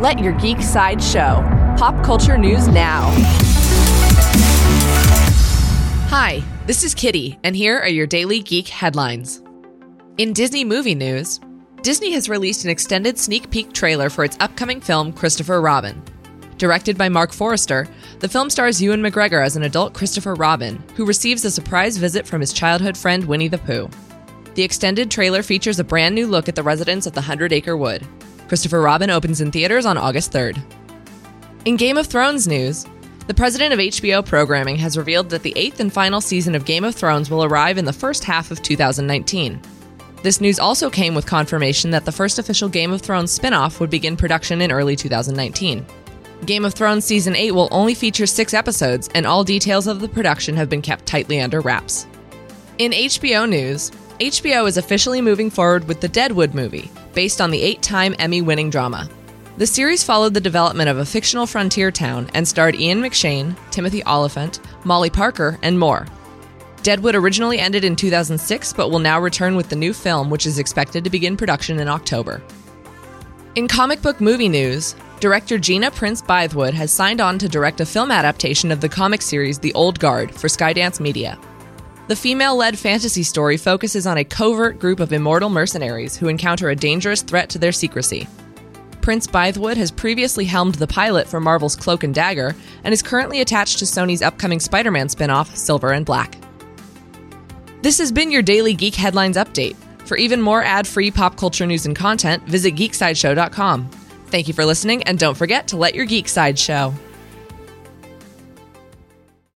Let your geek side show. Pop culture news now. Hi, this is Kitty, and here are your daily geek headlines. In Disney movie news, Disney has released an extended sneak peek trailer for its upcoming film, Christopher Robin. Directed by Marc Forster, the film stars Ewan McGregor as an adult Christopher Robin, who receives a surprise visit from his childhood friend Winnie the Pooh. The extended trailer features a brand new look at the residents of the Hundred Acre Wood. Christopher Robin opens in theaters on August 3rd. In Game of Thrones news, the president of HBO Programming has revealed that the eighth and final season of Game of Thrones will arrive in the first half of 2019. This news also came with confirmation that the first official Game of Thrones spin off would begin production in early 2019. Game of Thrones Season 8 will only feature six episodes, and all details of the production have been kept tightly under wraps. In HBO news, HBO is officially moving forward with the Deadwood movie, based on the eight time Emmy winning drama. The series followed the development of a fictional frontier town and starred Ian McShane, Timothy Olyphant, Molly Parker, and more. Deadwood originally ended in 2006 but will now return with the new film, which is expected to begin production in October. In comic book movie news, director Gina Prince Bythewood has signed on to direct a film adaptation of the comic series The Old Guard for Skydance Media. The female led fantasy story focuses on a covert group of immortal mercenaries who encounter a dangerous threat to their secrecy. Prince Bythewood has previously helmed the pilot for Marvel's Cloak and Dagger and is currently attached to Sony's upcoming Spider Man spin off, Silver and Black. This has been your daily Geek Headlines update. For even more ad free pop culture news and content, visit geeksideshow.com. Thank you for listening, and don't forget to let your geek side show.